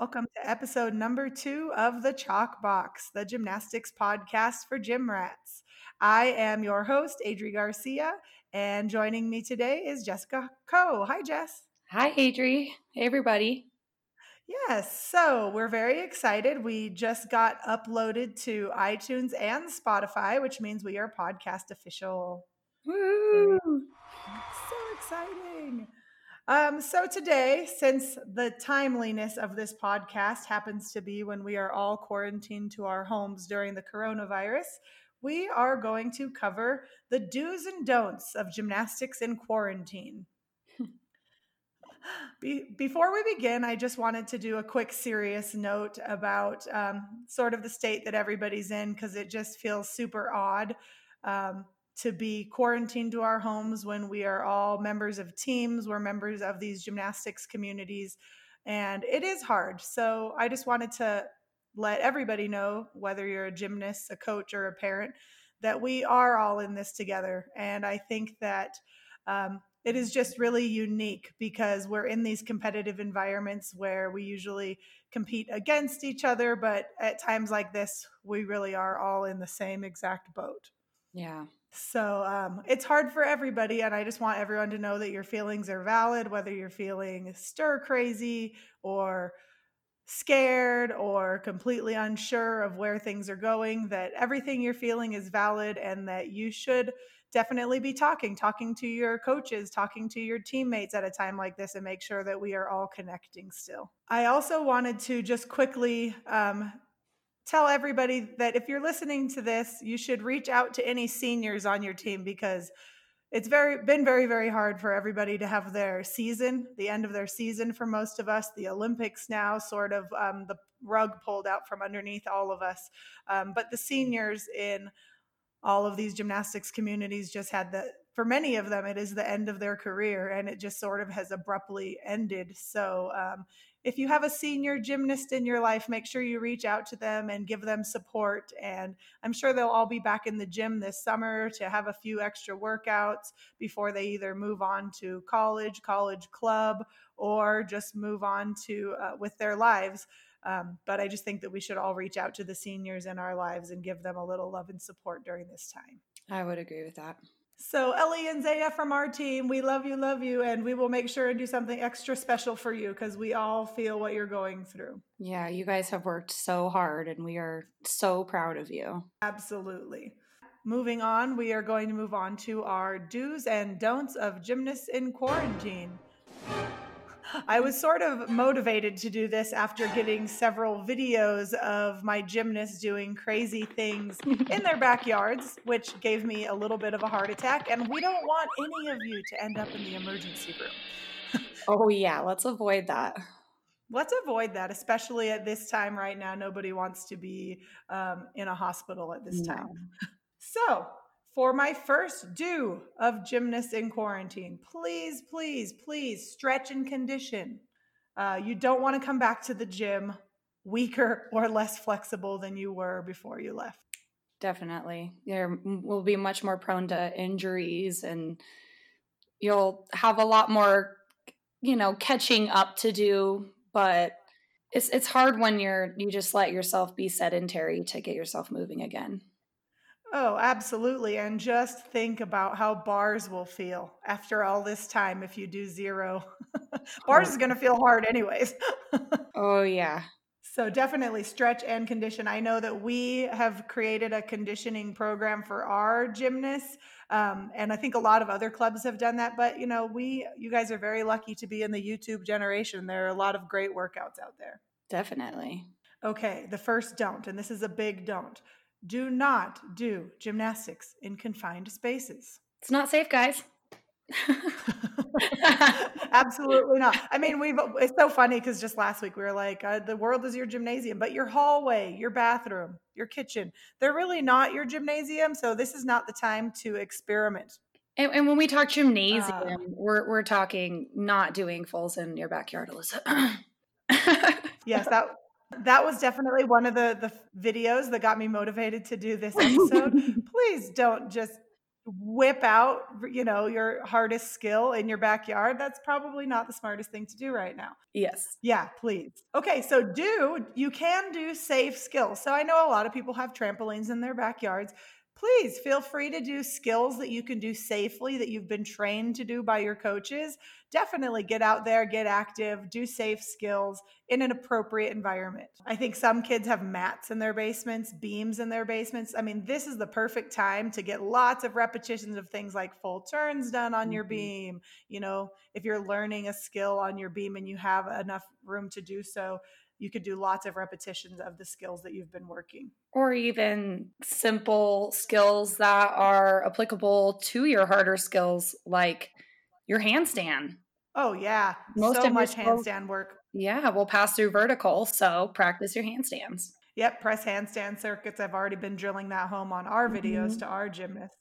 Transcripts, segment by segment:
welcome to episode number two of The Chalk Box, the gymnastics podcast for gym rats. I am your host, Adri Garcia, and joining me today is Jessica Coe. Hi, Jess. Hi, Adri. Hey, everybody. Yes, so we're very excited. We just got uploaded to iTunes and Spotify, which means we are podcast official. Woo! So exciting. Um, so today, since the timeliness of this podcast happens to be when we are all quarantined to our homes during the coronavirus, we are going to cover the do's and don'ts of gymnastics in quarantine. Be- before we begin, I just wanted to do a quick serious note about um, sort of the state that everybody's in because it just feels super odd. Um, to be quarantined to our homes when we are all members of teams, we're members of these gymnastics communities, and it is hard. So I just wanted to let everybody know, whether you're a gymnast, a coach, or a parent, that we are all in this together. And I think that um, it is just really unique because we're in these competitive environments where we usually compete against each other, but at times like this, we really are all in the same exact boat. Yeah. So um, it's hard for everybody, and I just want everyone to know that your feelings are valid, whether you're feeling stir crazy or scared or completely unsure of where things are going, that everything you're feeling is valid and that you should definitely be talking, talking to your coaches, talking to your teammates at a time like this and make sure that we are all connecting still. I also wanted to just quickly um, tell everybody that if you're listening to this, you should reach out to any seniors on your team because it's very been very very hard for everybody to have their season the end of their season for most of us the olympics now sort of um, the rug pulled out from underneath all of us. Um, but the seniors in all of these gymnastics communities just had the for many of them it is the end of their career and it just sort of has abruptly ended so um, if you have a senior gymnast in your life, make sure you reach out to them and give them support. And I'm sure they'll all be back in the gym this summer to have a few extra workouts before they either move on to college, college club, or just move on to uh, with their lives. Um, but I just think that we should all reach out to the seniors in our lives and give them a little love and support during this time. I would agree with that. So, Ellie and Zaya from our team, we love you, love you, and we will make sure and do something extra special for you because we all feel what you're going through. Yeah, you guys have worked so hard, and we are so proud of you. Absolutely. Moving on, we are going to move on to our do's and don'ts of gymnasts in quarantine. I was sort of motivated to do this after getting several videos of my gymnasts doing crazy things in their backyards, which gave me a little bit of a heart attack. And we don't want any of you to end up in the emergency room. oh, yeah, let's avoid that. Let's avoid that, especially at this time right now. Nobody wants to be um, in a hospital at this no. time. So, for my first do of gymnasts in quarantine, please, please, please stretch and condition. Uh, you don't want to come back to the gym weaker or less flexible than you were before you left. Definitely. You will be much more prone to injuries and you'll have a lot more, you know, catching up to do, but it's it's hard when you're you just let yourself be sedentary to get yourself moving again. Oh, absolutely. And just think about how bars will feel after all this time if you do zero. bars oh. is going to feel hard, anyways. oh, yeah. So definitely stretch and condition. I know that we have created a conditioning program for our gymnasts. Um, and I think a lot of other clubs have done that. But, you know, we, you guys are very lucky to be in the YouTube generation. There are a lot of great workouts out there. Definitely. Okay, the first don't, and this is a big don't do not do gymnastics in confined spaces. It's not safe, guys. Absolutely not. I mean, we've it's so funny because just last week we were like, uh, the world is your gymnasium, but your hallway, your bathroom, your kitchen, they're really not your gymnasium. So this is not the time to experiment. And, and when we talk gymnasium, uh, we're we're talking not doing falls in your backyard, Alyssa. yes, that that was definitely one of the the videos that got me motivated to do this episode. Please don't just whip out, you know, your hardest skill in your backyard, that's probably not the smartest thing to do right now. Yes. Yeah, please. Okay, so do you can do safe skills. So I know a lot of people have trampolines in their backyards please feel free to do skills that you can do safely that you've been trained to do by your coaches. Definitely get out there, get active, do safe skills in an appropriate environment. I think some kids have mats in their basements, beams in their basements. I mean, this is the perfect time to get lots of repetitions of things like full turns done on mm-hmm. your beam. You know, if you're learning a skill on your beam and you have enough room to do so, you could do lots of repetitions of the skills that you've been working. Or even simple skills that are applicable to your harder skills, like your handstand. Oh, yeah. Most so of much handstand work. Yeah, we'll pass through vertical. So practice your handstands. Yep, press handstand circuits. I've already been drilling that home on our videos mm-hmm. to our gymnasts.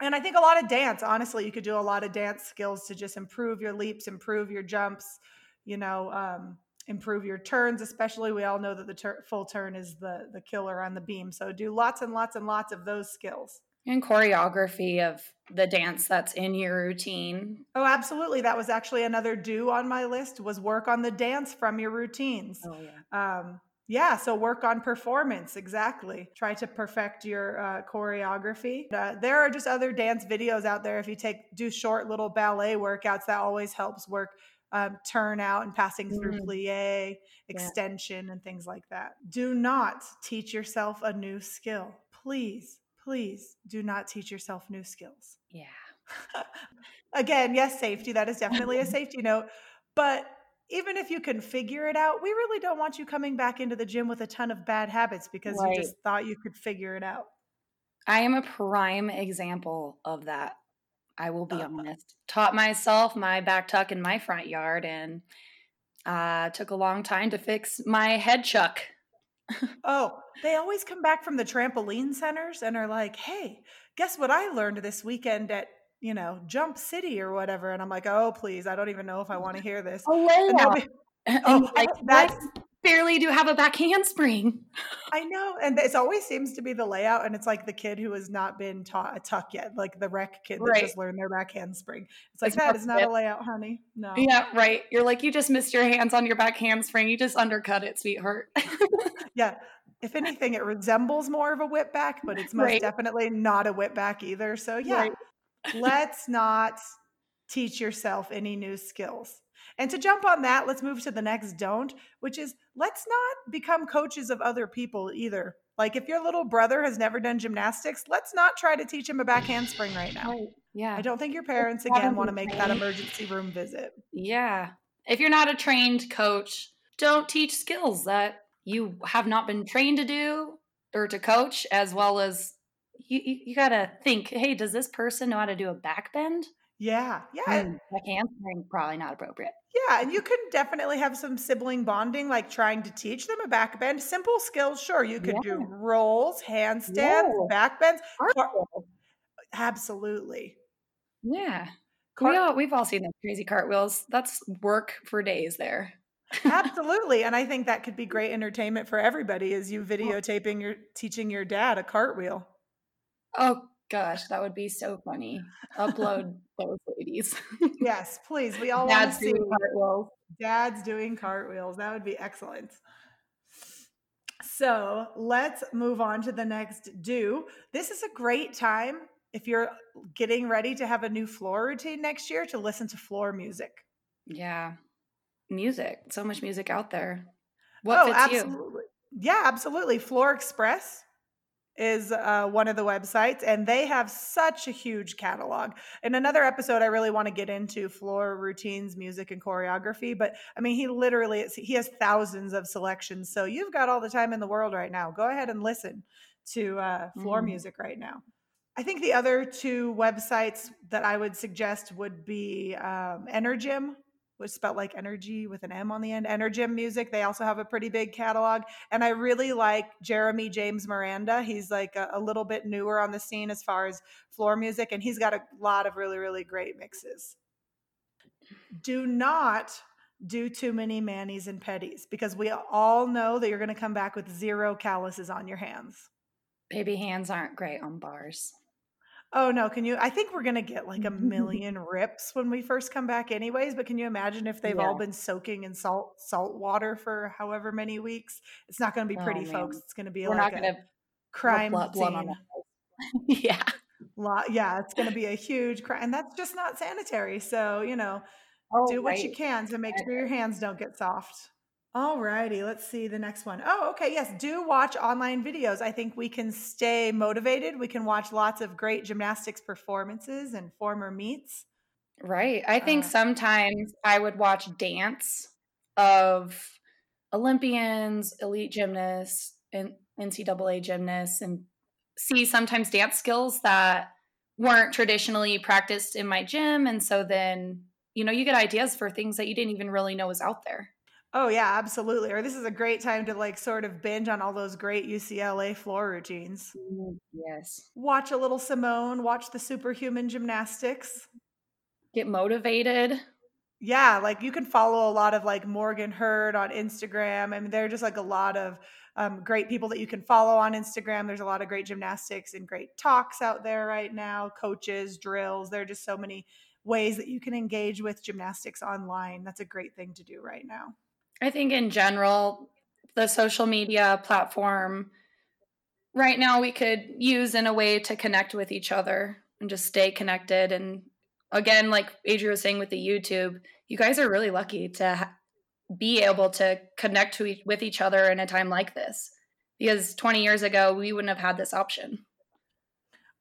And I think a lot of dance, honestly, you could do a lot of dance skills to just improve your leaps, improve your jumps, you know, um, improve your turns especially we all know that the tur- full turn is the the killer on the beam so do lots and lots and lots of those skills and choreography of the dance that's in your routine oh absolutely that was actually another do on my list was work on the dance from your routines oh yeah um, yeah, so work on performance. Exactly. Try to perfect your uh, choreography. Uh, there are just other dance videos out there. If you take do short little ballet workouts, that always helps work um, turnout and passing through mm. plie, extension, yeah. and things like that. Do not teach yourself a new skill. Please, please do not teach yourself new skills. Yeah. Again, yes, safety. That is definitely a safety note. But even if you can figure it out, we really don't want you coming back into the gym with a ton of bad habits because right. you just thought you could figure it out. I am a prime example of that. I will be uh, honest. Taught myself my back tuck in my front yard and uh, took a long time to fix my head chuck. oh, they always come back from the trampoline centers and are like, hey, guess what I learned this weekend at, you know, Jump City or whatever. And I'm like, oh, please, I don't even know if I want to hear this. Oh, yeah. oh, like, that's barely do have a back handspring. I know. And it always seems to be the layout. And it's like the kid who has not been taught a tuck yet, like the rec kid that right. just learned their back handspring. It's like, it's that is not it. a layout, honey. No. Yeah, right. You're like, you just missed your hands on your back handspring. You just undercut it, sweetheart. yeah. If anything, it resembles more of a whip back, but it's most right. definitely not a whip back either. So, yeah, right. let's not teach yourself any new skills. And to jump on that, let's move to the next don't, which is let's not become coaches of other people either. Like if your little brother has never done gymnastics, let's not try to teach him a back handspring right now. Right. Yeah. I don't think your parents again want to make that emergency room visit. Yeah. If you're not a trained coach, don't teach skills that you have not been trained to do or to coach as well as you, you, you got to think, hey, does this person know how to do a back bend? Yeah, yeah. Mm, like handspring, probably not appropriate. Yeah, and you can definitely have some sibling bonding, like trying to teach them a back bend. Simple skills, sure. You could yeah. do rolls, handstands, yeah. back bends. Car- Absolutely. Yeah. Cart- we all, we've all seen those crazy cartwheels. That's work for days there. Absolutely. And I think that could be great entertainment for everybody is you videotaping your teaching your dad a cartwheel. Oh Gosh, that would be so funny. Upload those ladies. yes, please. We all Dad's want to see cartwheels. Dad's doing cartwheels. That would be excellent. So let's move on to the next do. This is a great time if you're getting ready to have a new floor routine next year to listen to floor music. Yeah. Music. So much music out there. What oh, absolutely. you? Yeah, absolutely. Floor Express is uh, one of the websites, and they have such a huge catalog. In another episode, I really want to get into floor routines, music, and choreography. But I mean, he literally he has thousands of selections, so you've got all the time in the world right now. Go ahead and listen to uh, floor mm. music right now. I think the other two websites that I would suggest would be um, Energym, which spelled like energy with an M on the end. Energym Music. They also have a pretty big catalog. And I really like Jeremy James Miranda. He's like a, a, little bit newer on the scene as far as floor music, and he's got a lot of really, really great mixes. Do not do too many manis and petties because we all know that you're going to come back with zero calluses on your hands. Baby hands aren't great on bars. Oh no, can you I think we're gonna get like a million rips when we first come back anyways, but can you imagine if they've all been soaking in salt salt water for however many weeks? It's not gonna be Oh pretty, folks. It's gonna be We're like not a gonna crime blood blood scene. Yeah. Lot yeah, it's gonna be a huge crime, and that's just not sanitary. So, you know, Oh, do what you can to make sure your hands don't get soft. Alrighty, let's see the next one. Oh, okay, yes, do watch online videos. I think we can stay motivated. We can watch lots of great gymnastics performances and former meets. Right. I think Uh, sometimes I would watch dance of Olympians, elite gymnasts, and NCAA gymnasts, and see sometimes dance skills that weren't traditionally practiced in my gym. And so then, you know, you get ideas for things that you didn't even really know was out there. Oh yeah, absolutely. Or this is a great time to like sort of binge on all those great UCLA floor routines. Mm, Yes. Watch a little Simone, watch the superhuman gymnastics. Get motivated. Yeah, like you can follow a lot of like Morgan Hurd on Instagram. I mean, there are just like a lot of um, great people that you can follow on Instagram. There's a lot of great gymnastics and great talks out there right now, coaches, drills. There are just so many ways that you can engage with gymnastics online. That's a great thing to do right now. I think in general, the social media platform right now we could use in a way to connect with each other and just stay connected. And again, like Adria was saying with the YouTube, you guys are really lucky to ha- be able to connect to e- with each other in a time like this. Because 20 years ago, we wouldn't have had this option.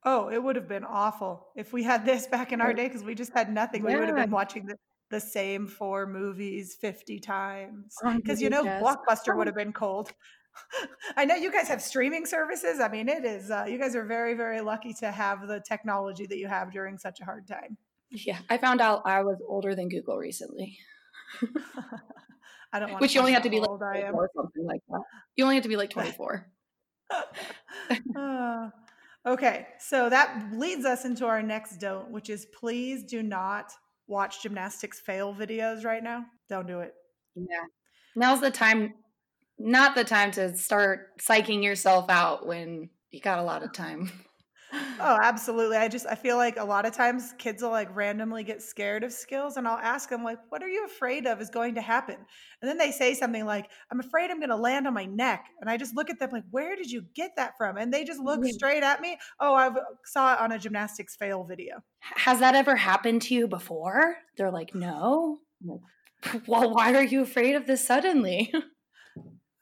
Oh, it would have been awful if we had this back in our day because we just had nothing. We would have been watching the, the same four movies 50 times. Because, you know. Blockbuster would have been cold. I know you guys have streaming services. I mean, it is, uh, you guys are very, very lucky to have the technology that you have during such a hard time. Yeah, I found out I was older than Google recently, I don't want which you only have to be like old I am. 24 or something like that. You only have to be like 24. Uh, okay, so that leads us into our next don't, which is please do not watch gymnastics fail videos right now. Don't do it. Yeah. Now's the time, not the time to start psyching yourself out when you got a lot of time. Oh, absolutely. I just I feel like a lot of times kids will like randomly get scared of skills and I'll ask them like, "What are you afraid of is going to happen?" And then they say something like, "I'm afraid I'm going to land on my neck." And I just look at them like, "Where did you get that from?" And they just look straight at me. "Oh, I uh, saw it on a gymnastics fail video." Has that ever happened to you before? They're like, no. Well, why are you afraid of this suddenly?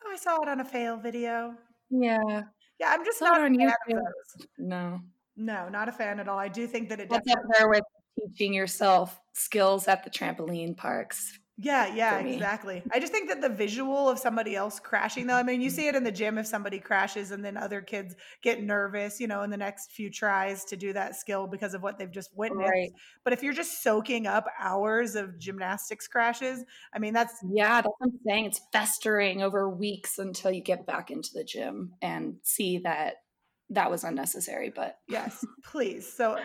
"Oh, I saw it on a fail video." yeah. Yeah, I'm just Saw not a on fan of YouTube. those. No. No, not a fan at all. I do think that it That's definitely up there with teaching yourself skills at the trampoline parks. Yeah, yeah, exactly. I just think that the visual of somebody else crashing, though, I mean, you see it in the gym if somebody crashes and then other kids get nervous, you know, in the next few tries to do that skill because of what they've just witnessed. Right. But if you're just soaking up hours of gymnastics crashes, I mean, that's Yeah, that's what I'm saying. It's festering over weeks until you get back into the gym and see that that was unnecessary. But yes, please. So,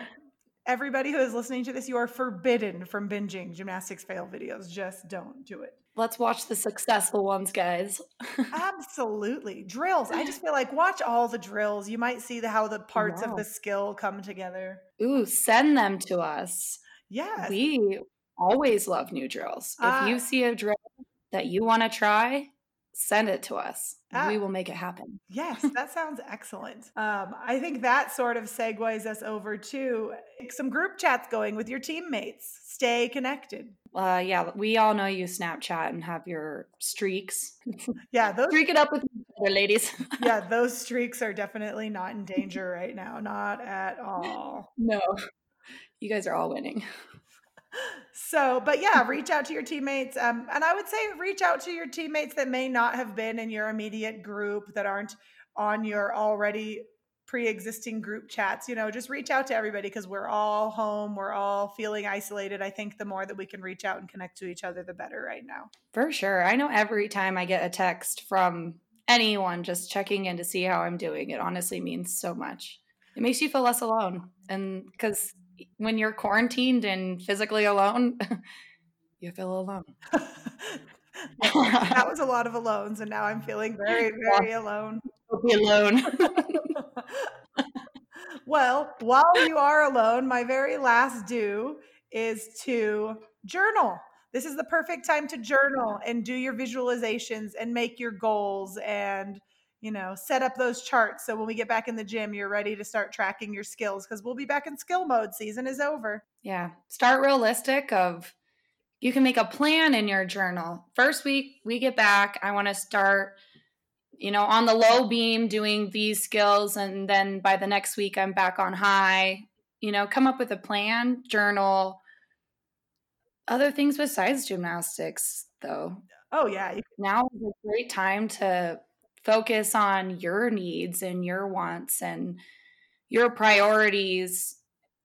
everybody who is listening to this, you are forbidden from binging gymnastics fail videos. Just don't do it. let's watch the successful ones, guys. Absolutely. Drills. I just feel like watch all the drills. You might see the, how the parts of the skill come together. Ooh, send them to us. Yes. We always love new drills. If Ah. you see a drill that you want to try, send it to us. Ah. We will make it happen. Yes, that sounds excellent. Um, I think that sort of segues us over to some group chats going with your teammates. Stay connected. Uh, yeah, we all know you Snapchat and have your streaks. Yeah, those Streak it up with other, ladies. yeah, those streaks are definitely not in danger right now. Not at all. no, you guys are all winning. So, but yeah, reach out to your teammates. Um, and I would say reach out to your teammates that may not have been in your immediate group, that aren't on your already pre existing group chats. You know, just reach out to everybody because we're all home. We're all feeling isolated. I think the more that we can reach out and connect to each other, the better right now. For sure. I know every time I get a text from anyone just checking in to see how I'm doing, it honestly means so much. It makes you feel less alone. And because when you're quarantined and physically alone, you feel alone. that was a lot of alones. And now I'm feeling very, very alone. Don't be alone. Well, while you are alone, my very last do is to journal. This is the perfect time to journal and do your visualizations and make your goals and you know, set up those charts so when we get back in the gym, you're ready to start tracking your skills because we'll be back in skill mode. Season is over. Yeah. Start realistic of you can make a plan in your journal. First week we get back, I want to start you know, on the low beam doing these skills and then by the next week I'm back on high. You know, come up with a plan, journal, other things besides gymnastics though. Oh yeah. Now is a great time to focus on your needs and your wants and your priorities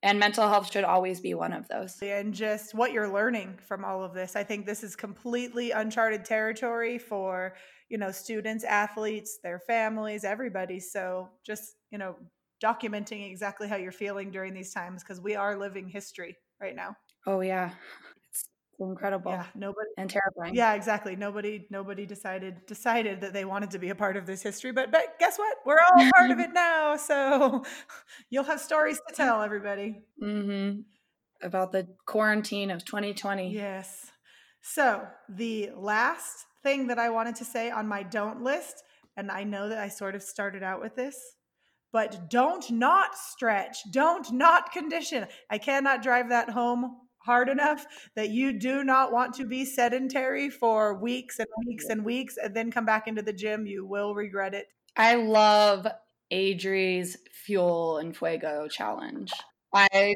and mental health should always be one of those. And just what you're learning from all of this. I think this is completely uncharted territory for you know students athletes their families everybody. So just you know documenting exactly how you're feeling during these times because we are living history right now. Oh yeah incredible. Yeah, nobody and terrifying. Yeah, exactly. Nobody nobody decided decided that they wanted to be a part of this history, but but guess what? We're all part of it now. So you'll have stories to tell everybody. Mhm. About the quarantine of 2020. Yes. So, the last thing that I wanted to say on my don't list, and I know that I sort of started out with this, but don't not stretch, don't not condition. I cannot drive that home hard enough that you do not want to be sedentary for weeks and oh, weeks and weeks and then come back into the gym, you will regret it. I love Adri's Fuel and Fuego challenge. I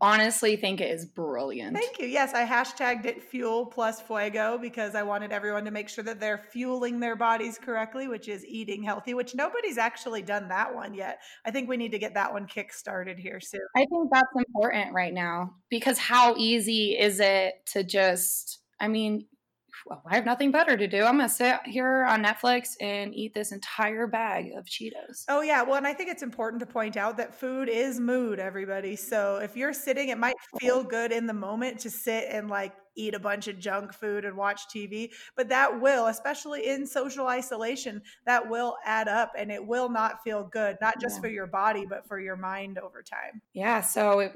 honestly think it is brilliant. Thank you. Yes, I hashtagged it fuel plus fuego because I wanted everyone to make sure that they're fueling their bodies correctly, which is eating healthy, which nobody's actually done that one yet. I think we need to get that one kick started here soon. I think that's important right now because how easy is it to just, I mean, well, I have nothing better to do. I'm going to sit here on Netflix and eat this entire bag of Cheetos. Oh, yeah. Well, and I think it's important to point out that food is mood, everybody. So if you're sitting, it might feel good in the moment to sit and like eat a bunch of junk food and watch TV, but that will, especially in social isolation, that will add up and it will not feel good, not just yeah. for your body, but for your mind over time. Yeah. So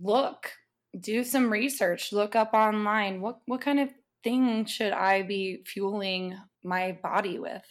look, do some research, look up online. What, what kind of thing should I be fueling my body with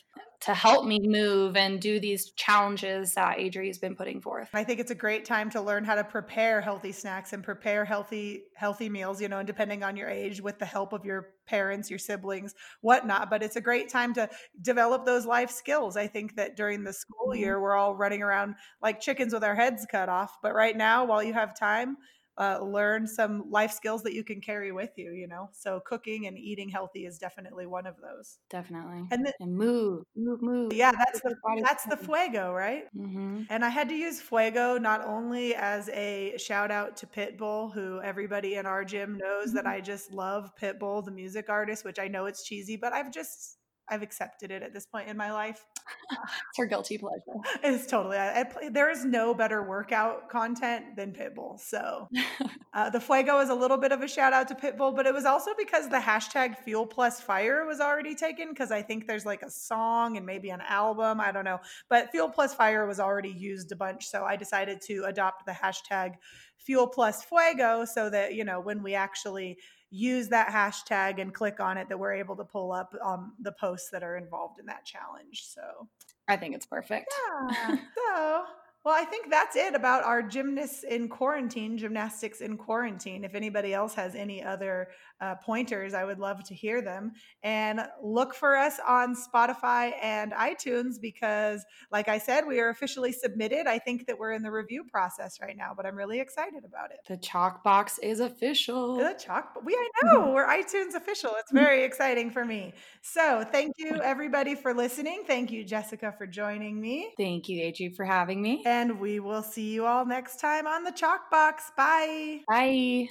to help me move and do these challenges that Adri has been putting forth? I think it's a great time to learn how to prepare healthy snacks and prepare healthy healthy meals, you know, and depending on your age, with the help of your parents, your siblings, whatnot. But it's a great time to develop those life skills. I think that during the school mm-hmm. year, we're all running around like chickens with our heads cut off. But right now, while you have time, uh, learn some life skills that you can carry with you you know? So cooking and eating healthy is definitely one of those. Definitely. And, the, and move move move. Yeah that's the that's the fuego right? Mm-hmm. and i had to use fuego not only as a shout out to pitbull who everybody in our gym knows mm-hmm. that i just love pitbull the music artist which i know it's cheesy but i've just I've accepted it at this point in my life. it's her guilty pleasure. It's totally. I, I, there is no better workout content than Pitbull. So uh, the Fuego is a little bit of a shout out to Pitbull, but it was also because the hashtag Fuel Plus Fire was already taken. Because I think there's like a song and maybe an album. I don't know, but Fuel Plus Fire was already used a bunch. So I decided to adopt the hashtag Fuel Plus Fuego so that you know when we actually use that hashtag and click on it that we're able to pull up um, the posts that are involved in that challenge. So I think it's perfect. Yeah. so well, I think that's it about our gymnasts in quarantine, gymnastics in quarantine. If anybody else has any other uh, pointers, I would love to hear them. And look for us on Spotify and iTunes because, like I said, we are officially submitted. I think that we're in the review process right now, but I'm really excited about it. The chalk box is official. The chalk, we I know we're iTunes official. It's very exciting for me. So thank you everybody for listening. Thank you, Jessica, for joining me. Thank you, AG, for having me. And we will see you all next time on the chalk box. Bye. Bye.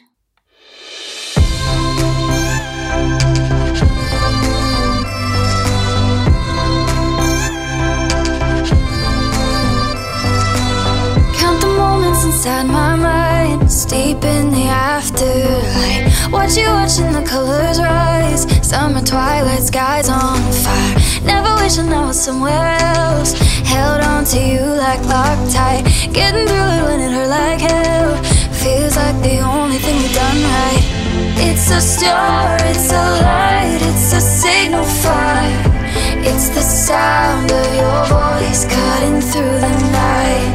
Count the moments inside my mind, deep in the afterlight. Watch you watching the colors rise, summer twilight skies on fire. Wishing I was somewhere else. Held on to you like Loctite. Getting through it when it hurt like hell. Feels like the only thing we've done right. It's a star, it's a light, it's a signal fire. It's the sound of your voice cutting through the night.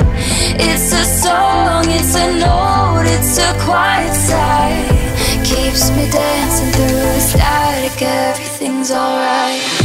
It's a song, it's a note, it's a quiet sigh. Keeps me dancing through the static, everything's alright.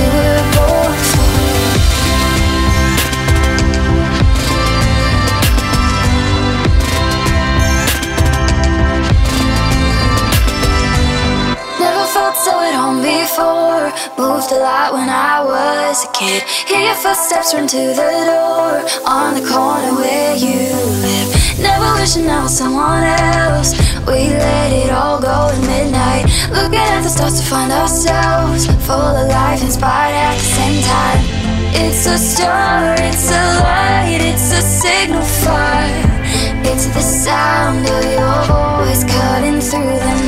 Moved a lot when I was a kid. Hear footsteps run to the door on the corner where you live. Never wishing I was someone else. We let it all go at midnight. Looking at the stars to find ourselves. Full of life, inspired at the same time. It's a star, it's a light, it's a signal fire. It's the sound of your voice cutting through the night.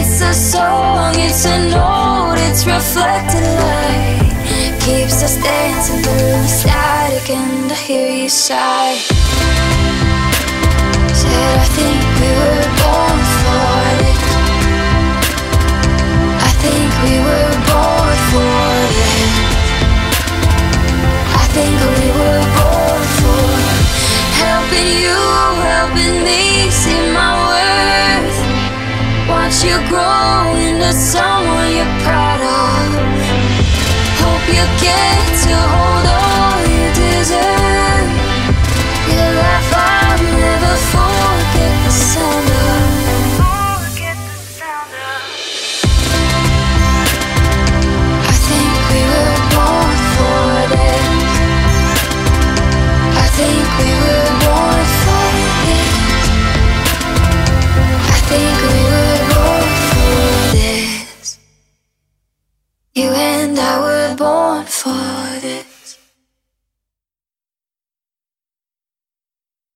It's a song, it's a note, it's reflected light. Keeps us dancing through the static, and I hear you sigh. Said I think we were born for this. I think we were born for this. I think we were born for helping you, grow into someone you're proud of. Hope you get to hold all